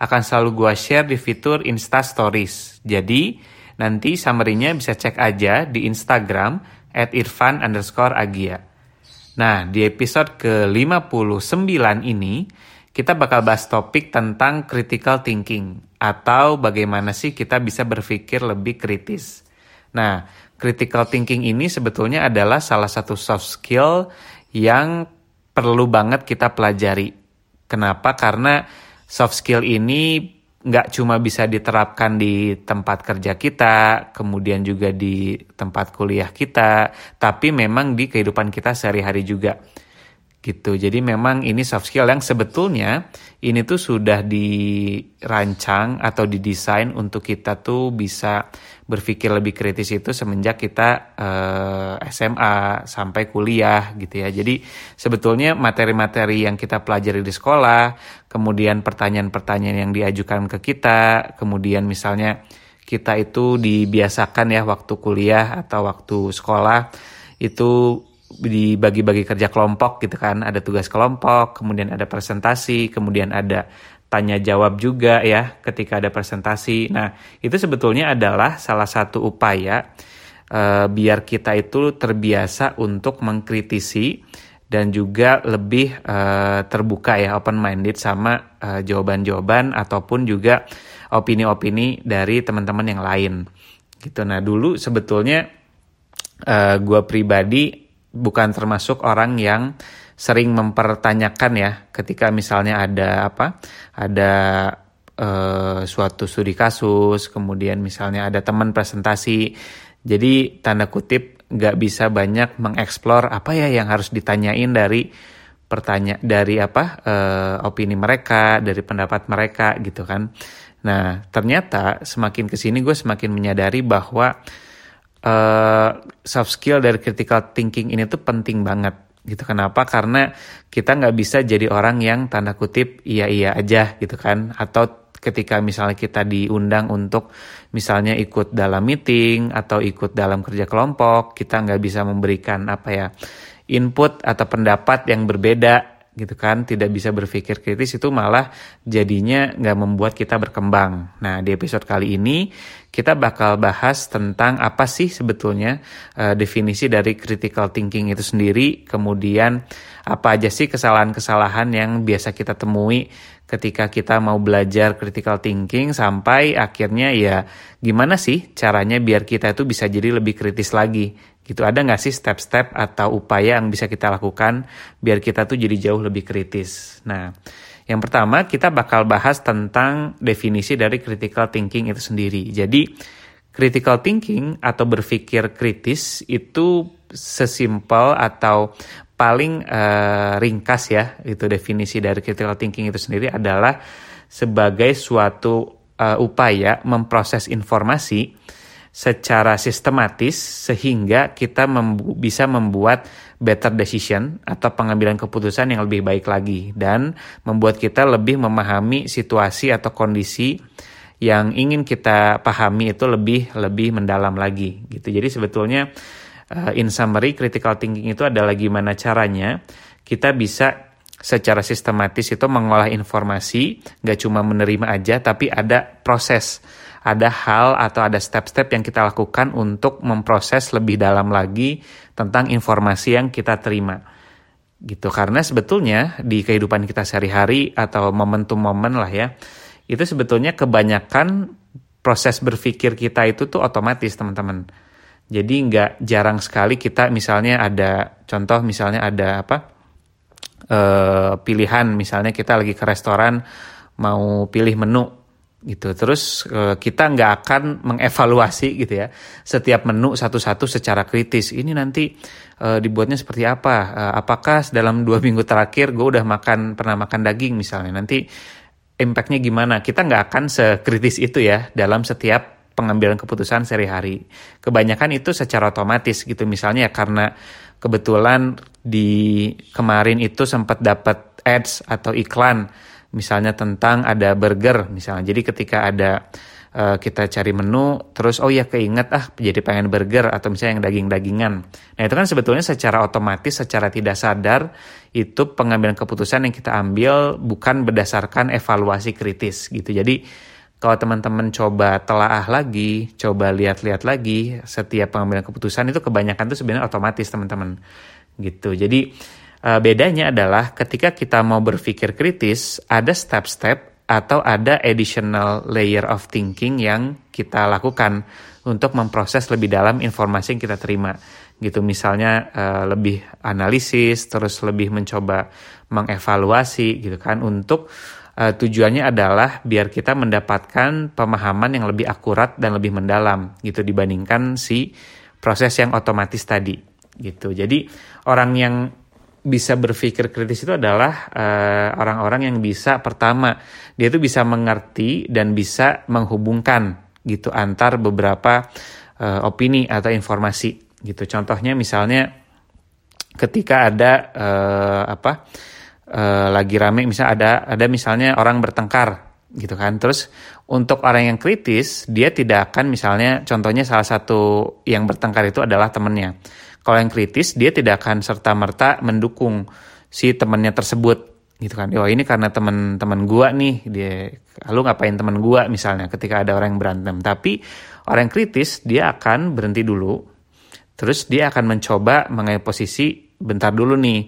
akan selalu gua share di fitur Insta Stories. Jadi, nanti summary-nya bisa cek aja di Instagram at irfan underscore agia. Nah, di episode ke-59 ini, kita bakal bahas topik tentang critical thinking atau bagaimana sih kita bisa berpikir lebih kritis. Nah, critical thinking ini sebetulnya adalah salah satu soft skill yang perlu banget kita pelajari. Kenapa? Karena soft skill ini nggak cuma bisa diterapkan di tempat kerja kita, kemudian juga di tempat kuliah kita, tapi memang di kehidupan kita sehari-hari juga gitu. Jadi memang ini soft skill yang sebetulnya ini tuh sudah dirancang atau didesain untuk kita tuh bisa berpikir lebih kritis itu semenjak kita eh, SMA sampai kuliah gitu ya. Jadi sebetulnya materi-materi yang kita pelajari di sekolah, kemudian pertanyaan-pertanyaan yang diajukan ke kita, kemudian misalnya kita itu dibiasakan ya waktu kuliah atau waktu sekolah itu dibagi-bagi kerja kelompok gitu kan. Ada tugas kelompok kemudian ada presentasi kemudian ada tanya jawab juga ya ketika ada presentasi. Nah itu sebetulnya adalah salah satu upaya uh, biar kita itu terbiasa untuk mengkritisi dan juga lebih uh, terbuka ya open minded sama uh, jawaban-jawaban ataupun juga opini-opini dari teman-teman yang lain. Gitu. Nah dulu sebetulnya uh, gue pribadi bukan termasuk orang yang sering mempertanyakan ya ketika misalnya ada apa ada uh, suatu studi kasus kemudian misalnya ada teman presentasi. Jadi tanda kutip nggak bisa banyak mengeksplor apa ya yang harus ditanyain dari pertanya dari apa uh, opini mereka dari pendapat mereka gitu kan. Nah ternyata semakin ke sini gue semakin menyadari bahwa uh, soft skill dari critical thinking ini tuh penting banget gitu. Kenapa? Karena kita nggak bisa jadi orang yang tanda kutip iya iya aja gitu kan atau ketika misalnya kita diundang untuk misalnya ikut dalam meeting atau ikut dalam kerja kelompok kita nggak bisa memberikan apa ya input atau pendapat yang berbeda gitu kan tidak bisa berpikir kritis itu malah jadinya nggak membuat kita berkembang. Nah di episode kali ini kita bakal bahas tentang apa sih sebetulnya uh, definisi dari critical thinking itu sendiri, kemudian apa aja sih kesalahan-kesalahan yang biasa kita temui ketika kita mau belajar critical thinking sampai akhirnya ya gimana sih caranya biar kita itu bisa jadi lebih kritis lagi Gitu ada nggak sih step-step atau upaya yang bisa kita lakukan biar kita tuh jadi jauh lebih kritis. Nah, yang pertama kita bakal bahas tentang definisi dari critical thinking itu sendiri. Jadi critical thinking atau berpikir kritis itu sesimpel atau paling uh, ringkas ya itu definisi dari critical thinking itu sendiri adalah sebagai suatu uh, upaya memproses informasi secara sistematis sehingga kita membu bisa membuat better decision atau pengambilan keputusan yang lebih baik lagi dan membuat kita lebih memahami situasi atau kondisi yang ingin kita pahami itu lebih lebih mendalam lagi gitu. Jadi sebetulnya uh, in summary critical thinking itu adalah gimana caranya kita bisa secara sistematis itu mengolah informasi, nggak cuma menerima aja, tapi ada proses ada hal atau ada step-step yang kita lakukan untuk memproses lebih dalam lagi tentang informasi yang kita terima. Gitu karena sebetulnya di kehidupan kita sehari-hari atau momentum momen lah ya, itu sebetulnya kebanyakan proses berpikir kita itu tuh otomatis teman-teman. Jadi nggak jarang sekali kita misalnya ada contoh misalnya ada apa e, pilihan misalnya kita lagi ke restoran mau pilih menu gitu terus uh, kita nggak akan mengevaluasi gitu ya setiap menu satu-satu secara kritis ini nanti uh, dibuatnya seperti apa uh, apakah dalam dua minggu terakhir gue udah makan pernah makan daging misalnya nanti impactnya gimana. Kita nggak akan sekritis itu ya dalam setiap pengambilan keputusan sehari-hari. Kebanyakan itu secara otomatis gitu. Misalnya karena kebetulan di kemarin itu sempat dapat ads atau iklan misalnya tentang ada burger misalnya. Jadi ketika ada uh, kita cari menu terus oh ya keinget ah jadi pengen burger atau misalnya yang daging-dagingan. Nah, itu kan sebetulnya secara otomatis secara tidak sadar itu pengambilan keputusan yang kita ambil bukan berdasarkan evaluasi kritis gitu. Jadi kalau teman-teman coba telaah lagi, coba lihat-lihat lagi setiap pengambilan keputusan itu kebanyakan itu sebenarnya otomatis teman-teman gitu. Jadi uh, bedanya adalah ketika kita mau berpikir kritis ada step-step atau ada additional layer of thinking yang kita lakukan untuk memproses lebih dalam informasi yang kita terima. Gitu misalnya uh, lebih analisis terus lebih mencoba mengevaluasi gitu kan untuk uh, tujuannya adalah biar kita mendapatkan pemahaman yang lebih akurat dan lebih mendalam gitu dibandingkan si proses yang otomatis tadi gitu. Jadi orang yang bisa berpikir kritis itu adalah eh, orang-orang uh, yang bisa pertama dia itu bisa mengerti dan bisa menghubungkan gitu antar beberapa uh, opini atau informasi gitu. Contohnya misalnya ketika ada uh, apa uh, lagi rame misalnya ada ada misalnya orang bertengkar gitu kan. Terus untuk orang yang kritis dia tidak akan misalnya contohnya salah satu yang bertengkar itu adalah temannya kalau yang kritis dia tidak akan serta merta mendukung si temannya tersebut gitu kan. Oh ini karena teman-teman gua nih dia lalu ngapain teman gua misalnya ketika ada orang yang berantem. Tapi orang yang kritis dia akan berhenti dulu. Terus dia akan mencoba mengambil posisi bentar dulu nih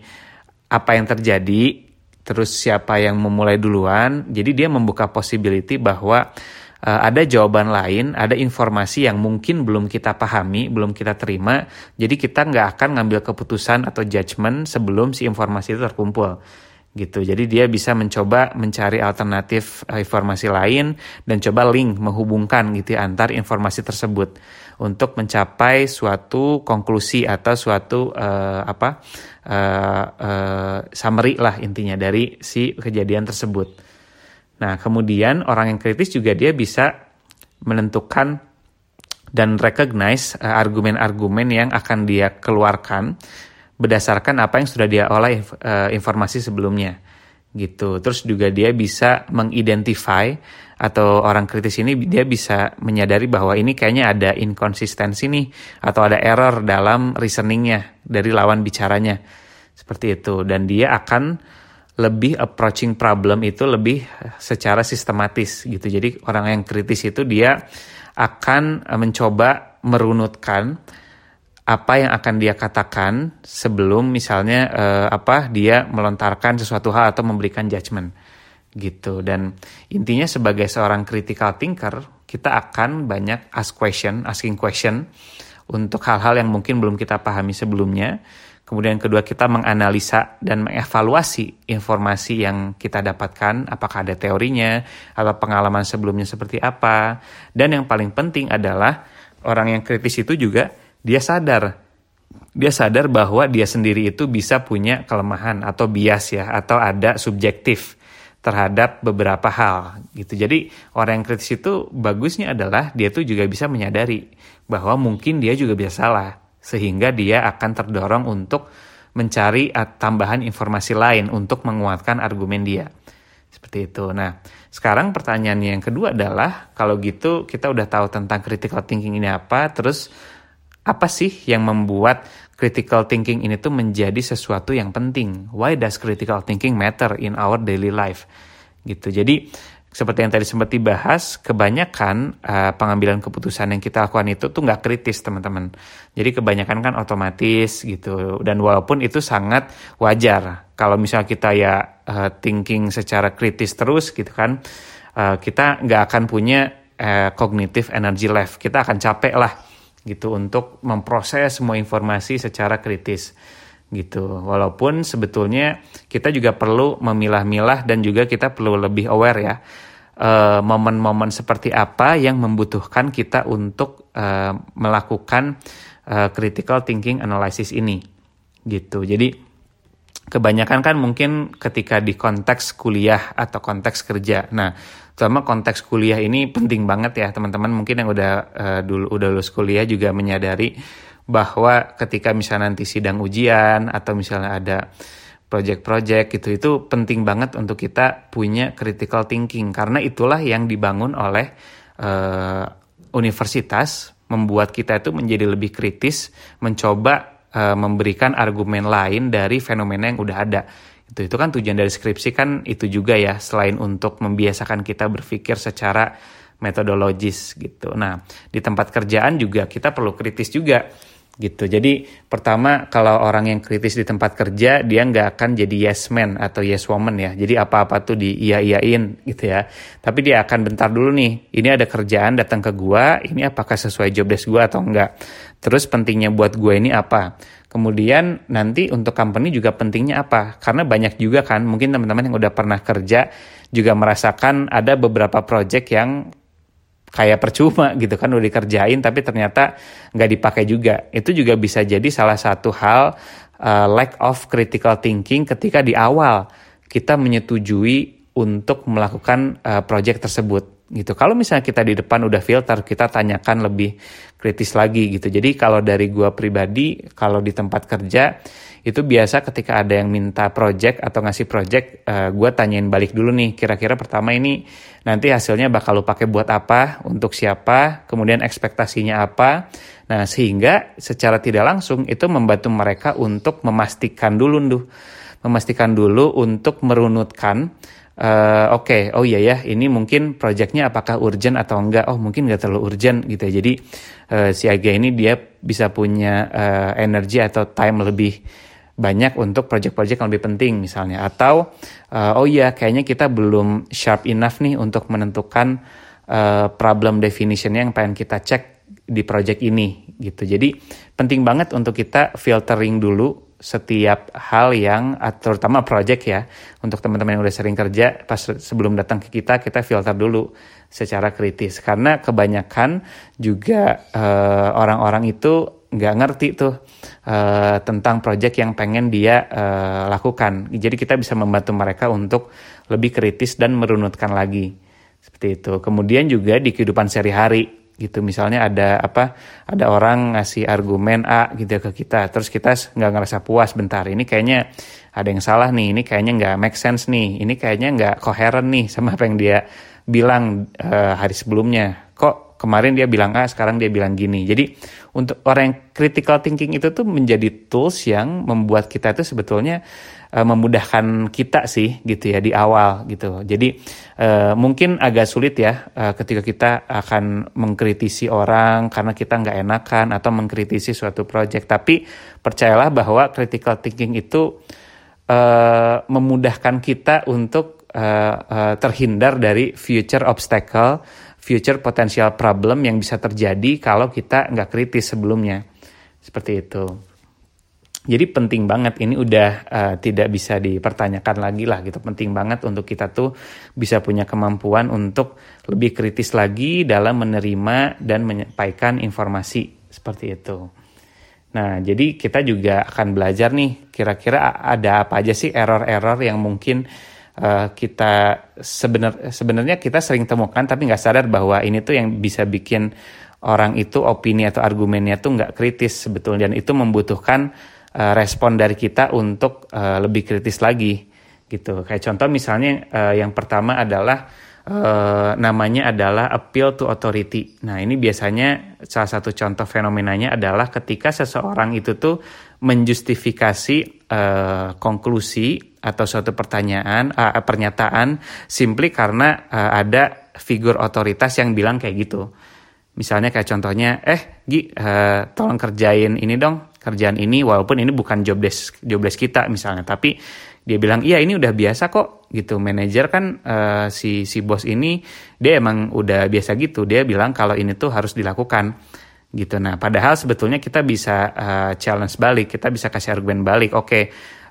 apa yang terjadi terus siapa yang memulai duluan. Jadi dia membuka possibility bahwa ada jawaban lain, ada informasi yang mungkin belum kita pahami, belum kita terima. Jadi kita nggak akan ngambil keputusan atau judgement sebelum si informasi itu terkumpul gitu. Jadi dia bisa mencoba mencari alternatif uh, informasi lain dan coba link menghubungkan gitu ya, antar informasi tersebut untuk mencapai suatu konklusi atau suatu uh, apa uh, uh, summary lah intinya dari si kejadian tersebut. Nah, kemudian orang yang kritis juga dia bisa menentukan dan recognize uh, argumen-argumen yang akan dia keluarkan berdasarkan apa yang sudah dia olah uh, informasi sebelumnya gitu. Terus juga dia bisa mengidentify atau orang kritis ini dia bisa menyadari bahwa ini kayaknya ada inkonsistensi nih atau ada error dalam reasoningnya dari lawan bicaranya seperti itu dan dia akan lebih approaching problem itu lebih secara sistematis gitu. Jadi orang yang kritis itu dia akan eh, mencoba merunutkan apa yang akan dia katakan sebelum misalnya uh, apa dia melontarkan sesuatu hal atau memberikan judgement gitu dan intinya sebagai seorang critical thinker kita akan banyak ask question asking question untuk hal-hal yang mungkin belum kita pahami sebelumnya Kemudian kedua kita menganalisa dan mengevaluasi informasi yang kita dapatkan, apakah ada teorinya atau pengalaman sebelumnya seperti apa. Dan yang paling penting adalah orang yang kritis itu juga dia sadar dia sadar bahwa dia sendiri itu bisa punya kelemahan atau bias ya atau ada subjektif terhadap beberapa hal gitu. Jadi orang yang kritis itu bagusnya adalah dia tuh juga bisa menyadari bahwa mungkin dia juga bisa salah sehingga dia akan terdorong untuk mencari tambahan informasi lain untuk menguatkan argumen dia. Seperti itu. Nah, sekarang pertanyaan yang kedua adalah kalau gitu kita udah tahu tentang critical thinking ini apa, terus apa sih yang membuat critical thinking ini tuh menjadi sesuatu yang penting? Why does critical thinking matter in our daily life? Gitu. Jadi seperti yang tadi sempat dibahas, kebanyakan uh, pengambilan keputusan yang kita lakukan itu tuh nggak kritis teman-teman. Jadi kebanyakan kan otomatis gitu. Dan walaupun itu sangat wajar. Kalau misalnya kita ya uh, thinking secara kritis terus gitu kan, uh, kita nggak akan punya uh, cognitive energy left. Kita akan capek lah gitu untuk memproses semua informasi secara kritis gitu. Walaupun sebetulnya kita juga perlu memilah-milah dan juga kita perlu lebih aware ya eh, momen-momen uh, seperti apa yang membutuhkan kita untuk uh, melakukan uh, critical thinking analysis ini gitu. Jadi kebanyakan kan mungkin ketika di konteks kuliah atau konteks kerja. Nah, terutama konteks kuliah ini penting banget ya teman-teman mungkin yang udah uh, dulu udah lulus kuliah juga menyadari bahwa ketika misalnya nanti sidang ujian atau misalnya ada project-project gitu itu penting banget untuk kita punya critical thinking. Karena itulah yang dibangun oleh uh, universitas membuat kita itu menjadi lebih kritis mencoba uh, memberikan argumen lain dari fenomena yang udah ada. Itu itu kan tujuan dari skripsi kan itu juga ya selain untuk membiasakan kita berpikir secara metodologis gitu. Nah di tempat kerjaan juga kita perlu kritis juga gitu. Jadi pertama kalau orang yang kritis di tempat kerja dia nggak akan jadi yes man atau yes woman ya. Jadi apa-apa tuh di iya iyain gitu ya. Tapi dia akan bentar dulu nih. Ini ada kerjaan datang ke gua, ini apakah sesuai job desk gua atau enggak. Terus pentingnya buat gua ini apa? Kemudian nanti untuk company juga pentingnya apa? Karena banyak juga kan mungkin teman-teman yang udah pernah kerja juga merasakan ada beberapa project yang kayak percuma gitu kan udah dikerjain tapi ternyata nggak dipakai juga. Itu juga bisa jadi salah satu hal uh, lack of critical thinking ketika di awal kita menyetujui untuk melakukan uh, project tersebut gitu. Kalau misalnya kita di depan udah filter kita tanyakan lebih kritis lagi gitu. Jadi kalau dari gua pribadi kalau di tempat kerja itu biasa ketika ada yang minta project atau ngasih project uh, eh, gue tanyain balik dulu nih kira-kira pertama ini nanti hasilnya bakal lo pakai buat apa untuk siapa kemudian ekspektasinya apa. Nah sehingga secara tidak langsung itu membantu mereka untuk memastikan dulu tuh memastikan dulu untuk merunutkan uh, oke okay, oh iya ya ini mungkin projectnya apakah urgent atau enggak? Oh mungkin nggak terlalu urgent gitu ya. Jadi uh, si Aga ini dia bisa punya uh, energi atau time lebih banyak untuk project-project yang lebih penting misalnya. Atau uh, oh iya kayaknya kita belum sharp enough nih untuk menentukan uh, problem definition yang pengen kita cek di project ini gitu. Jadi penting banget untuk kita filtering dulu setiap hal yang terutama project ya untuk teman-teman yang udah sering kerja pas sebelum datang ke kita kita filter dulu secara kritis. Karena kebanyakan juga uh, orang-orang itu nggak ngerti tuh uh, tentang project yang pengen dia uh, lakukan. Jadi kita bisa membantu mereka untuk lebih kritis dan merunutkan lagi seperti itu. Kemudian juga di kehidupan sehari-hari gitu misalnya ada apa ada orang ngasih argumen A gitu ke kita terus kita nggak ngerasa puas bentar ini kayaknya ada yang salah nih ini kayaknya nggak make sense nih ini kayaknya nggak koheren nih sama apa yang dia bilang uh, hari sebelumnya kok kemarin dia bilang A sekarang dia bilang gini jadi untuk orang yang critical thinking itu tuh menjadi tools yang membuat kita itu sebetulnya uh, memudahkan kita sih gitu ya di awal gitu. Jadi uh, mungkin agak sulit ya uh, ketika kita akan mengkritisi orang karena kita nggak enakan atau mengkritisi suatu project. Tapi percayalah bahwa critical thinking itu uh, memudahkan kita untuk uh, uh, terhindar dari future obstacle future potential problem yang bisa terjadi kalau kita nggak kritis sebelumnya. Seperti itu. Jadi penting banget ini udah uh, tidak bisa dipertanyakan lagi lah gitu. Penting banget untuk kita tuh bisa punya kemampuan untuk lebih kritis lagi dalam menerima dan menyampaikan informasi seperti itu. Nah, jadi kita juga akan belajar nih kira-kira ada apa aja sih error-error yang mungkin uh, kita sebenar sebenarnya kita sering temukan tapi nggak sadar bahwa ini tuh yang bisa bikin orang itu opini atau argumennya tuh nggak kritis sebetulnya. Dan itu membutuhkan uh, respon dari kita untuk uh, lebih kritis lagi gitu. Kayak contoh misalnya uh, yang pertama adalah uh, namanya adalah appeal to authority nah ini biasanya salah satu contoh fenomenanya adalah ketika seseorang itu tuh menjustifikasi uh, konklusi atau suatu pertanyaan uh, pernyataan simply karena uh, ada figur otoritas yang bilang kayak gitu. Misalnya kayak contohnya, eh Gi, uh, tolong kerjain ini dong, kerjaan ini walaupun ini bukan job desk job desk kita misalnya, tapi dia bilang iya ini udah biasa kok gitu. Manajer kan uh, si si bos ini dia emang udah biasa gitu. Dia bilang kalau ini tuh harus dilakukan gitu. Nah, padahal sebetulnya kita bisa uh, challenge balik, kita bisa kasih argumen balik. Oke, okay,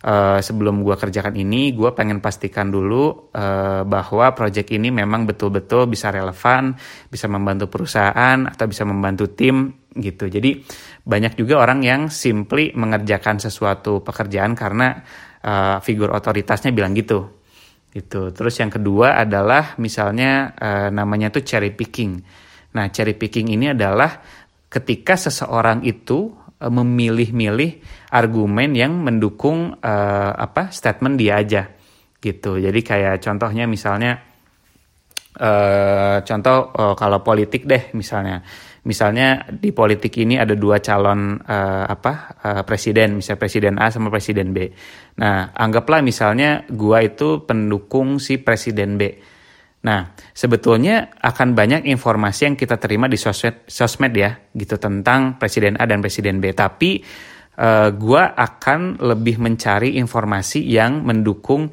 uh, sebelum gue kerjakan ini, gue pengen pastikan dulu uh, bahwa project ini memang betul-betul bisa relevan, bisa membantu perusahaan atau bisa membantu tim gitu. Jadi banyak juga orang yang simply mengerjakan sesuatu pekerjaan karena uh, figur otoritasnya bilang gitu. Itu. Terus yang kedua adalah misalnya uh, namanya tuh cherry picking. Nah, cherry picking ini adalah ketika seseorang itu uh, memilih-milih argumen yang mendukung uh, apa statement dia aja gitu. Jadi kayak contohnya misalnya uh, contoh uh, kalau politik deh misalnya misalnya di politik ini ada dua calon uh, apa uh, presiden, misalnya presiden A sama presiden B. Nah, anggaplah misalnya gua itu pendukung si presiden B. Nah, sebetulnya akan banyak informasi yang kita terima di sosmed, sosmed ya, gitu tentang presiden A dan presiden B. Tapi uh, gua akan lebih mencari informasi yang mendukung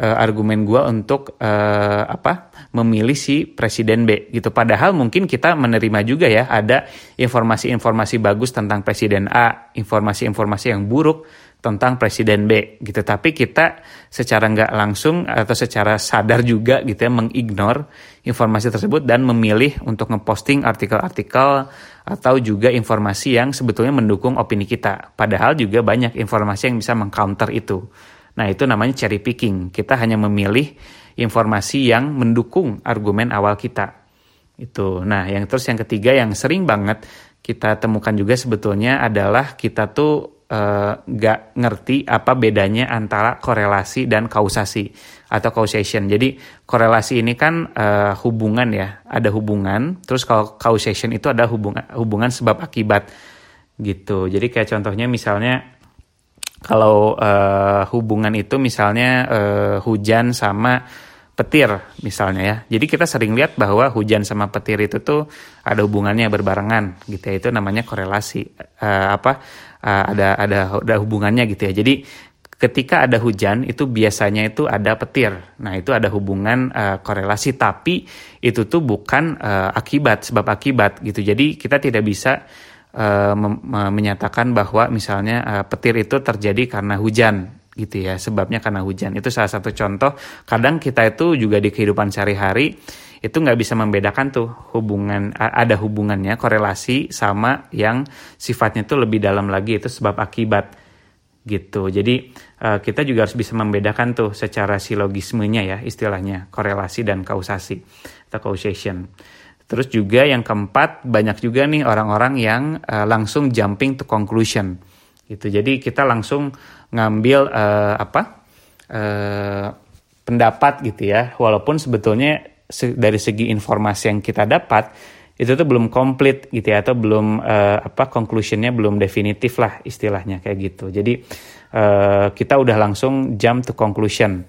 uh, argumen gue untuk uh, apa memilih si presiden B gitu. Padahal mungkin kita menerima juga ya ada informasi-informasi bagus tentang presiden A, informasi-informasi yang buruk tentang presiden B gitu. Tapi kita secara nggak langsung atau secara sadar juga gitu ya mengignore informasi tersebut dan memilih untuk ngeposting artikel-artikel atau juga informasi yang sebetulnya mendukung opini kita. Padahal juga banyak informasi yang bisa mengcounter itu. Nah, itu namanya cherry picking. Kita hanya memilih informasi yang mendukung argumen awal kita. Itu. Nah, yang terus yang ketiga yang sering banget kita temukan juga sebetulnya adalah kita tuh eh, nggak uh, ngerti apa bedanya antara korelasi dan kausasi atau causation. Jadi korelasi ini kan uh, hubungan ya, ada hubungan. Terus kalau causation itu ada hubungan hubungan sebab akibat gitu. Jadi kayak contohnya misalnya kalau uh, hubungan itu misalnya uh, hujan sama petir misalnya ya. Jadi kita sering lihat bahwa hujan sama petir itu tuh ada hubungannya berbarengan gitu ya. Itu namanya korelasi uh, apa uh, ada ada ada hubungannya gitu ya. Jadi ketika ada hujan itu biasanya itu ada petir. Nah, itu ada hubungan uh, korelasi tapi itu tuh bukan uh, akibat sebab akibat gitu. Jadi kita tidak bisa uh, menyatakan bahwa misalnya uh, petir itu terjadi karena hujan gitu ya sebabnya karena hujan. Itu salah satu contoh. Kadang kita itu juga di kehidupan sehari-hari itu nggak bisa membedakan tuh hubungan ada hubungannya korelasi sama yang sifatnya itu lebih dalam lagi itu sebab akibat gitu. Jadi uh, kita juga harus bisa membedakan tuh secara silogismenya ya istilahnya korelasi dan kausasi atau causation. Terus juga yang keempat banyak juga nih orang-orang yang uh, langsung jumping to conclusion gitu. Jadi kita langsung ngambil uh, apa uh, pendapat gitu ya, walaupun sebetulnya se dari segi informasi yang kita dapat itu tuh belum komplit gitu ya atau belum uh, apa conclusionnya belum definitif lah istilahnya kayak gitu. Jadi uh, kita udah langsung jump to conclusion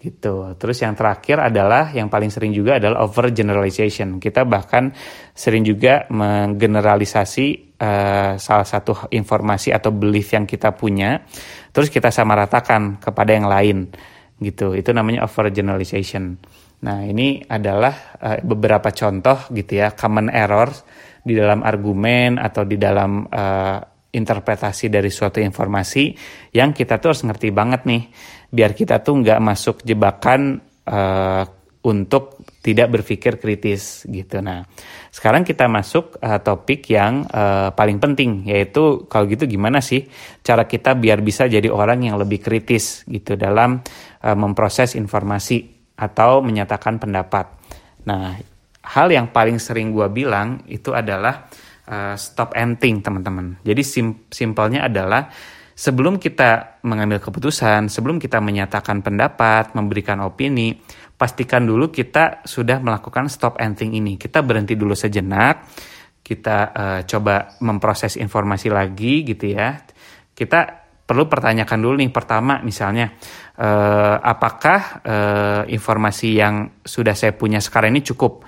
gitu. Terus yang terakhir adalah yang paling sering juga adalah overgeneralization. Kita bahkan sering juga menggeneralisasi uh, salah satu informasi atau belief yang kita punya, terus kita samaratakan kepada yang lain gitu. Itu namanya overgeneralization. Nah, ini adalah uh, beberapa contoh gitu ya common errors di dalam argumen atau di dalam uh, interpretasi dari suatu informasi yang kita tuh harus ngerti banget nih biar kita tuh nggak masuk jebakan uh, untuk tidak berpikir kritis gitu. Nah, sekarang kita masuk uh, topik yang uh, paling penting yaitu kalau gitu gimana sih cara kita biar bisa jadi orang yang lebih kritis gitu dalam uh, memproses informasi atau menyatakan pendapat. Nah, hal yang paling sering gue bilang itu adalah uh, stop and think teman-teman. Jadi sim simpelnya adalah sebelum kita mengambil keputusan, sebelum kita menyatakan pendapat, memberikan opini, pastikan dulu kita sudah melakukan stop and think ini. Kita berhenti dulu sejenak, kita uh, coba memproses informasi lagi gitu ya. Kita perlu pertanyakan dulu nih pertama misalnya uh, apakah uh, informasi yang sudah saya punya sekarang ini cukup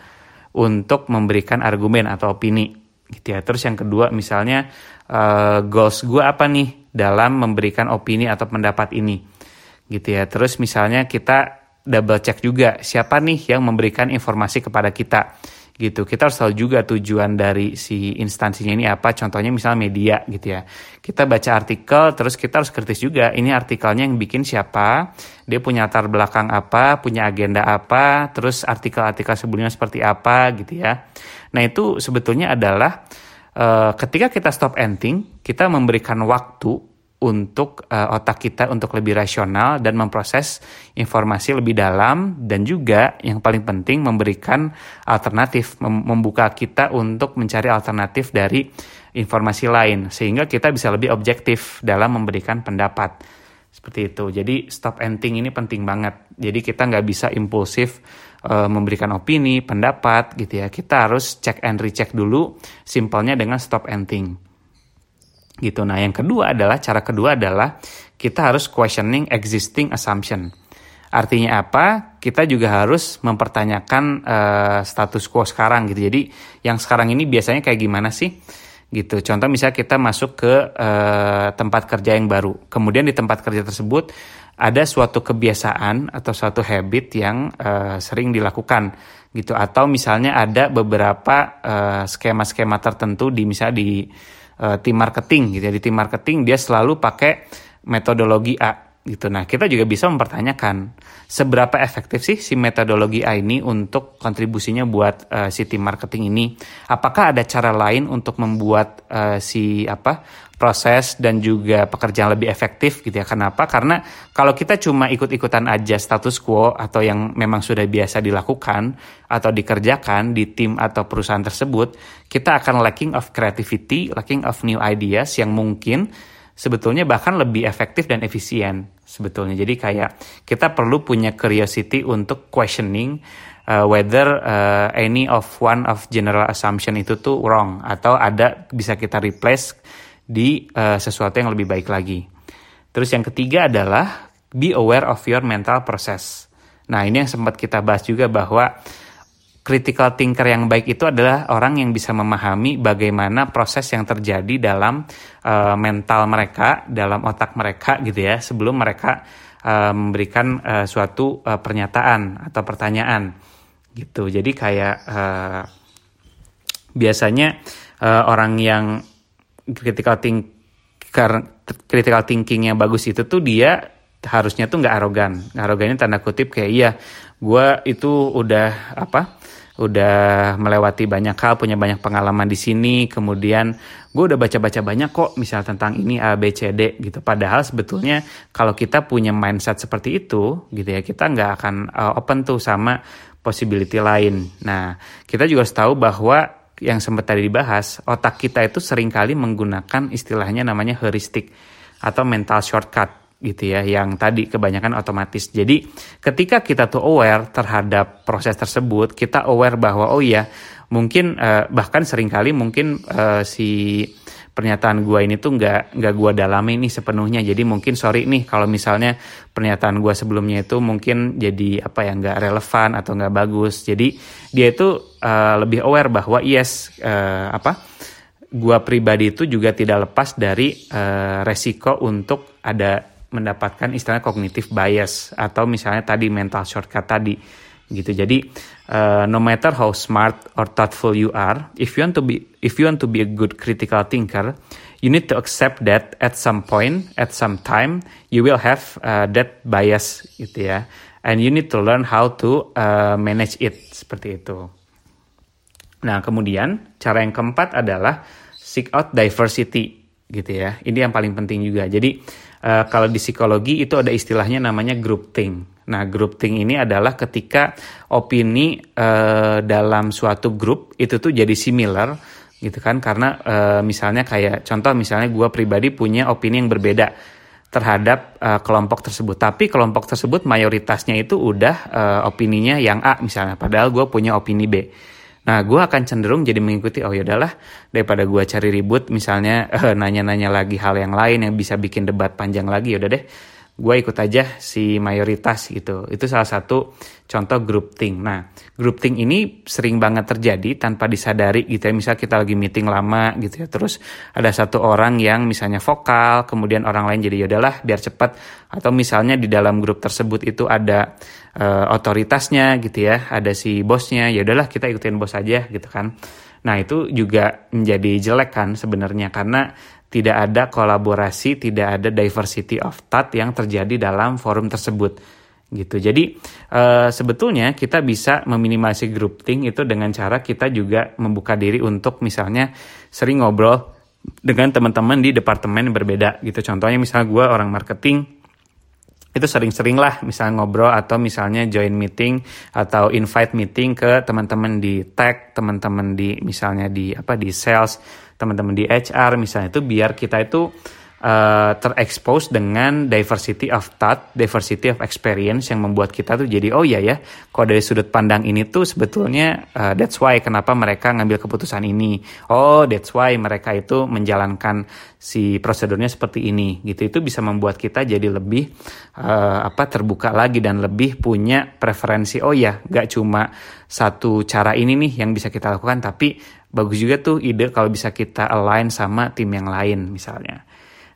untuk memberikan argumen atau opini gitu ya. Terus yang kedua misalnya uh, goals gue apa nih dalam memberikan opini atau pendapat ini. Gitu ya. Terus misalnya kita double check juga siapa nih yang memberikan informasi kepada kita? Gitu. Kita harus tahu juga tujuan dari si instansinya ini apa. Contohnya misalnya media gitu ya. Kita baca artikel terus kita harus kritis juga ini artikelnya yang bikin siapa dia punya latar belakang apa punya agenda apa terus artikel-artikel sebelumnya seperti apa gitu ya. Nah itu sebetulnya adalah uh, ketika kita stop ending, kita memberikan waktu untuk uh, otak kita untuk lebih rasional dan memproses informasi lebih dalam dan juga yang paling penting memberikan alternatif mem membuka kita untuk mencari alternatif dari informasi lain sehingga kita bisa lebih objektif dalam memberikan pendapat. Seperti itu. Jadi stop and think ini penting banget. Jadi kita nggak bisa impulsif uh, memberikan opini pendapat gitu ya kita harus check and recheck dulu simpelnya dengan stop and think gitu. Nah, yang kedua adalah cara kedua adalah kita harus questioning existing assumption. Artinya apa? Kita juga harus mempertanyakan uh, status quo sekarang gitu. Jadi yang sekarang ini biasanya kayak gimana sih? Gitu. Contoh misalnya kita masuk ke uh, tempat kerja yang baru. Kemudian di tempat kerja tersebut ada suatu kebiasaan atau suatu habit yang uh, sering dilakukan gitu. Atau misalnya ada beberapa skema-skema uh, tertentu di misalnya di uh, tim marketing gitu ya di tim marketing dia selalu pakai metodologi A gitu. Nah, kita juga bisa mempertanyakan seberapa efektif sih si metodologi A ini untuk kontribusinya buat uh, si tim marketing ini. Apakah ada cara lain untuk membuat uh, si apa proses dan juga pekerjaan lebih efektif gitu ya. Kenapa? Karena kalau kita cuma ikut-ikutan aja status quo atau yang memang sudah biasa dilakukan atau dikerjakan di tim atau perusahaan tersebut, kita akan lacking of creativity, lacking of new ideas yang mungkin sebetulnya bahkan lebih efektif dan efisien sebetulnya. Jadi kayak kita perlu punya curiosity untuk questioning uh, whether uh, any of one of general assumption itu tuh wrong atau ada bisa kita replace di uh, sesuatu yang lebih baik lagi. Terus yang ketiga adalah be aware of your mental process. Nah, ini yang sempat kita bahas juga bahwa critical thinker yang baik itu adalah orang yang bisa memahami bagaimana proses yang terjadi dalam uh, mental mereka, dalam otak mereka gitu ya, sebelum mereka uh, memberikan uh, suatu uh, pernyataan atau pertanyaan gitu. Jadi kayak uh, biasanya uh, orang yang critical thinker critical thinking yang bagus itu tuh dia harusnya tuh nggak arogan. Arogannya tanda kutip kayak iya gue itu udah apa udah melewati banyak hal punya banyak pengalaman di sini kemudian gue udah baca-baca banyak kok misal tentang ini A B C D gitu. Padahal sebetulnya kalau kita punya mindset seperti itu gitu ya kita nggak akan uh, open tuh sama possibility lain. Nah kita juga harus tahu bahwa yang sempat tadi dibahas, otak kita itu sering kali menggunakan istilahnya namanya heuristik atau mental shortcut gitu ya, yang tadi kebanyakan otomatis. Jadi ketika kita tuh aware terhadap proses tersebut, kita aware bahwa oh iya, mungkin uh, bahkan sering kali mungkin uh, si pernyataan gue ini tuh nggak nggak gue dalami nih sepenuhnya. Jadi mungkin sorry nih kalau misalnya pernyataan gue sebelumnya itu mungkin jadi apa ya nggak relevan atau nggak bagus. Jadi dia itu uh, lebih aware bahwa yes uh, apa gue pribadi itu juga tidak lepas dari uh, resiko untuk ada mendapatkan istilahnya kognitif bias atau misalnya tadi mental shortcut tadi gitu jadi uh, no matter how smart or thoughtful you are, if you want to be if you want to be a good critical thinker, you need to accept that at some point, at some time, you will have uh, that bias gitu ya, and you need to learn how to uh, manage it seperti itu. Nah kemudian cara yang keempat adalah seek out diversity gitu ya. Ini yang paling penting juga. Jadi uh, kalau di psikologi itu ada istilahnya namanya groupthink. Nah, groupthink ini adalah ketika opini uh, dalam suatu grup itu tuh jadi similar gitu kan? Karena uh, misalnya kayak contoh misalnya gue pribadi punya opini yang berbeda terhadap uh, kelompok tersebut. Tapi kelompok tersebut mayoritasnya itu udah uh, opininya yang A misalnya padahal gue punya opini B. Nah gue akan cenderung jadi mengikuti oh yaudahlah daripada gue cari ribut misalnya nanya-nanya uh, lagi hal yang lain yang bisa bikin debat panjang lagi yaudah deh gue ikut aja si mayoritas gitu. Itu salah satu contoh group think. Nah, group think ini sering banget terjadi tanpa disadari gitu ya. Misal kita lagi meeting lama gitu ya. Terus ada satu orang yang misalnya vokal, kemudian orang lain jadi yaudahlah biar cepat. Atau misalnya di dalam grup tersebut itu ada uh, otoritasnya gitu ya. Ada si bosnya, yaudahlah kita ikutin bos aja gitu kan. Nah itu juga menjadi jelek kan sebenarnya karena tidak ada kolaborasi, tidak ada diversity of thought yang terjadi dalam forum tersebut gitu. Jadi uh, sebetulnya kita bisa meminimasi groupthink itu dengan cara kita juga membuka diri untuk misalnya sering ngobrol dengan teman-teman di departemen yang berbeda gitu. Contohnya misalnya gue orang marketing, itu sering-sering lah misalnya ngobrol atau misalnya join meeting atau invite meeting ke teman-teman di tech, teman-teman di misalnya di apa di sales, teman-teman di HR misalnya itu biar kita itu uh, terekspos dengan diversity of thought, diversity of experience yang membuat kita tuh jadi oh iya ya, kalau dari sudut pandang ini tuh sebetulnya uh, that's why kenapa mereka ngambil keputusan ini. Oh, that's why mereka itu menjalankan si prosedurnya seperti ini gitu. Itu bisa membuat kita jadi lebih uh, apa terbuka lagi dan lebih punya preferensi. Oh ya, gak cuma satu cara ini nih yang bisa kita lakukan tapi bagus juga tuh ide kalau bisa kita align sama tim yang lain misalnya.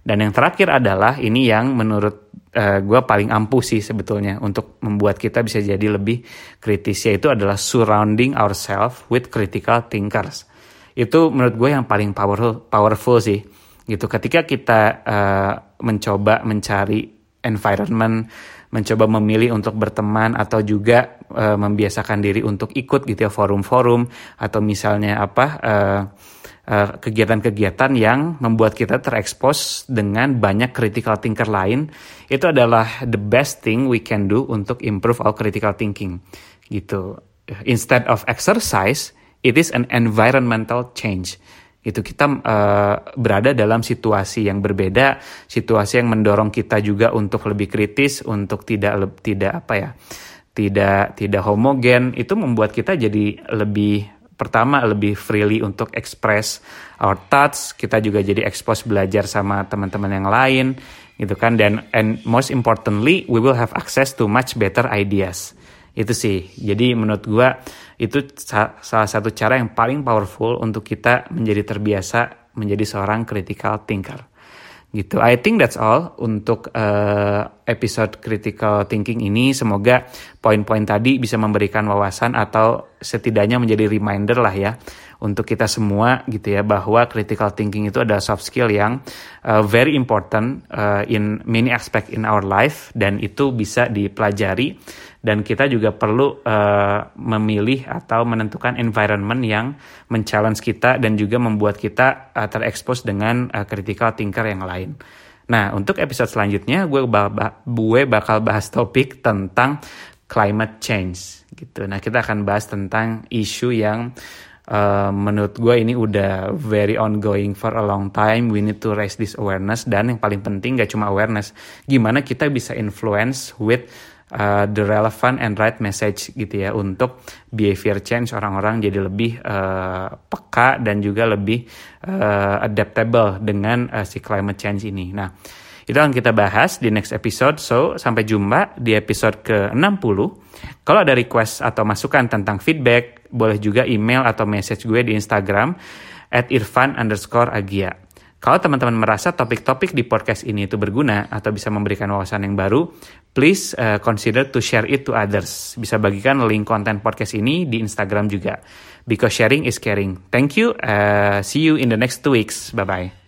Dan yang terakhir adalah ini yang menurut uh, eh, gue paling ampuh sih sebetulnya untuk membuat kita bisa jadi lebih kritis yaitu adalah surrounding ourselves with critical thinkers. Itu menurut gue yang paling powerful powerful sih gitu. Ketika kita uh, mencoba mencari environment, mencoba memilih untuk berteman atau juga uh, membiasakan diri untuk ikut gitu ya forum-forum atau misalnya apa uh, kegiatan-kegiatan yang membuat kita terekspos dengan banyak critical thinker lain. Itu adalah the best thing we can do untuk improve our critical thinking gitu. Instead of exercise it is an environmental change itu kita uh, berada dalam situasi yang berbeda situasi yang mendorong kita juga untuk lebih kritis untuk tidak tidak apa ya tidak tidak homogen. Itu membuat kita jadi lebih pertama lebih freely untuk express our thoughts. Kita juga jadi expose belajar sama teman-teman yang lain gitu kan. Dan and most importantly we will have access to much better ideas itu sih jadi menurut gua itu sa salah satu cara yang paling powerful untuk kita menjadi terbiasa menjadi seorang critical thinker gitu. I think that's all untuk uh, episode critical thinking ini. Semoga poin-poin tadi bisa memberikan wawasan atau setidaknya menjadi reminder lah ya untuk kita semua gitu ya bahwa critical thinking itu adalah soft skill yang uh, very important uh, in many aspect in our life dan itu bisa dipelajari dan kita juga perlu uh, memilih atau menentukan environment yang men-challenge kita dan juga membuat kita uh, terekspos dengan uh, critical thinker yang lain. Nah, untuk episode selanjutnya gue, gue bakal bahas topik tentang climate change gitu. Nah, kita akan bahas tentang isu yang uh, menurut gue ini udah very ongoing for a long time. We need to raise this awareness dan yang paling penting gak cuma awareness, gimana kita bisa influence with uh, the relevant and right message gitu ya untuk behavior change orang-orang jadi lebih uh, peka dan juga lebih uh, adaptable dengan uh, si climate change ini. Nah, itu akan kita bahas di next episode. So, sampai jumpa di episode ke-60. Kalau ada request atau masukan tentang feedback, boleh juga email atau message gue di Instagram at irfan underscore agia. Kalau teman-teman merasa topik-topik di podcast ini itu berguna atau bisa memberikan wawasan yang baru, please uh, consider to share it to others. Bisa bagikan link konten podcast ini di Instagram juga. Because sharing is caring. Thank you. Uh, see you in the next two weeks. Bye-bye.